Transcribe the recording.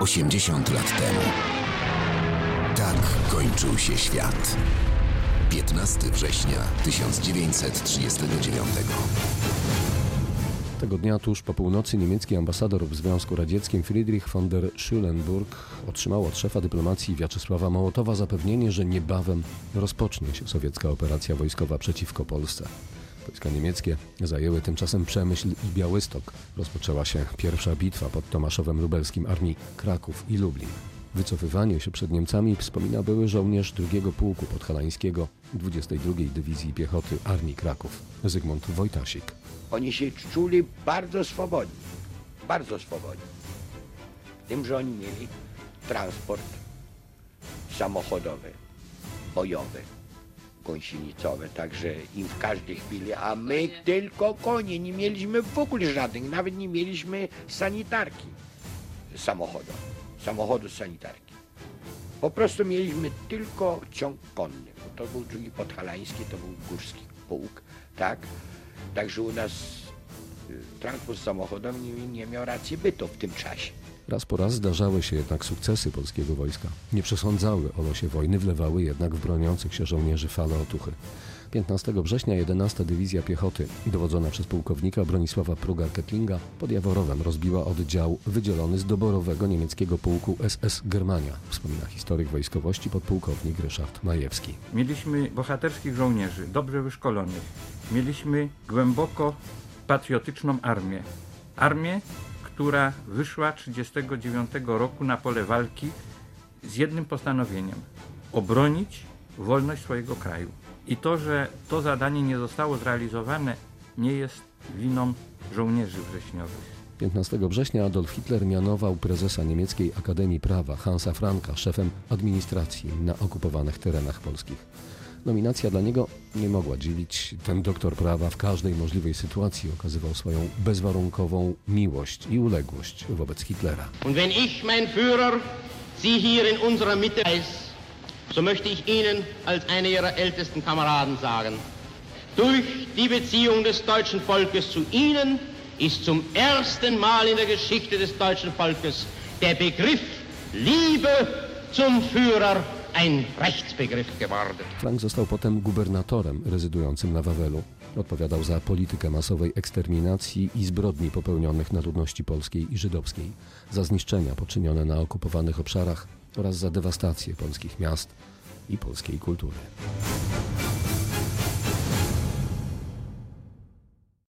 80 lat temu. Tak kończył się świat. 15 września 1939. Tego dnia tuż po północy niemiecki ambasador w Związku Radzieckim Friedrich von der Schulenburg otrzymał od szefa dyplomacji Wiaczesława Mołotowa zapewnienie, że niebawem rozpocznie się sowiecka operacja wojskowa przeciwko Polsce. Wojska niemieckie zajęły tymczasem Przemyśl i Białystok. Rozpoczęła się pierwsza bitwa pod Tomaszowem Lubelskim armii Kraków i Lublin. Wycofywanie się przed Niemcami wspomina były żołnierz drugiego pułku podhalańskiego 22 Dywizji Piechoty Armii Kraków Zygmunt Wojtasik. Oni się czuli bardzo swobodni, bardzo swobodni. Tym, że oni mieli transport samochodowy, bojowy, gąsienicowy, także im w każdej chwili, a my tylko konie, nie mieliśmy w ogóle żadnych, nawet nie mieliśmy sanitarki samochodu, samochodu sanitarki. Po prostu mieliśmy tylko ciąg konny, to był drugi podhalański, to był górski pułk, tak? Także u nas y, transport samochodowy nie, nie miał racji bytu w tym czasie. Raz po raz zdarzały się jednak sukcesy polskiego wojska. Nie przesądzały o losie wojny, wlewały jednak w broniących się żołnierzy fale otuchy. 15 września 11 Dywizja Piechoty, dowodzona przez pułkownika Bronisława Pruga-Kettlinga, pod Jaworowem rozbiła oddział wydzielony z doborowego niemieckiego pułku SS Germania, wspomina historyk wojskowości podpułkownik Ryszard Majewski. Mieliśmy bohaterskich żołnierzy, dobrze wyszkolonych. Mieliśmy głęboko patriotyczną armię. Armię, która wyszła 1939 roku na pole walki z jednym postanowieniem obronić wolność swojego kraju. I to, że to zadanie nie zostało zrealizowane, nie jest winą żołnierzy wrześniowych. 15 września Adolf Hitler mianował prezesa niemieckiej Akademii Prawa Hansa Franka szefem administracji na okupowanych terenach polskich. Nominacja dla niego nie mogła dziwić. Ten doktor prawa w każdej możliwej sytuacji okazywał swoją bezwarunkową miłość i uległość wobec Hitlera. Und wenn ich, mein Führer, Sie hier in unserer Mitte weiß, so möchte ich Ihnen als einer Ihrer ältesten Kameraden sagen, durch die Beziehung des deutschen Volkes zu Ihnen ist zum ersten Mal in der Geschichte des deutschen Volkes der Begriff Liebe zum Führer ein Rechtsbegriff geworden. Frank został potem gubernatorem rezydującym na Wawelu. Odpowiadał za politykę masowej eksterminacji i zbrodni popełnionych na ludności polskiej i żydowskiej, za zniszczenia poczynione na okupowanych obszarach oraz za dewastację polskich miast i polskiej kultury.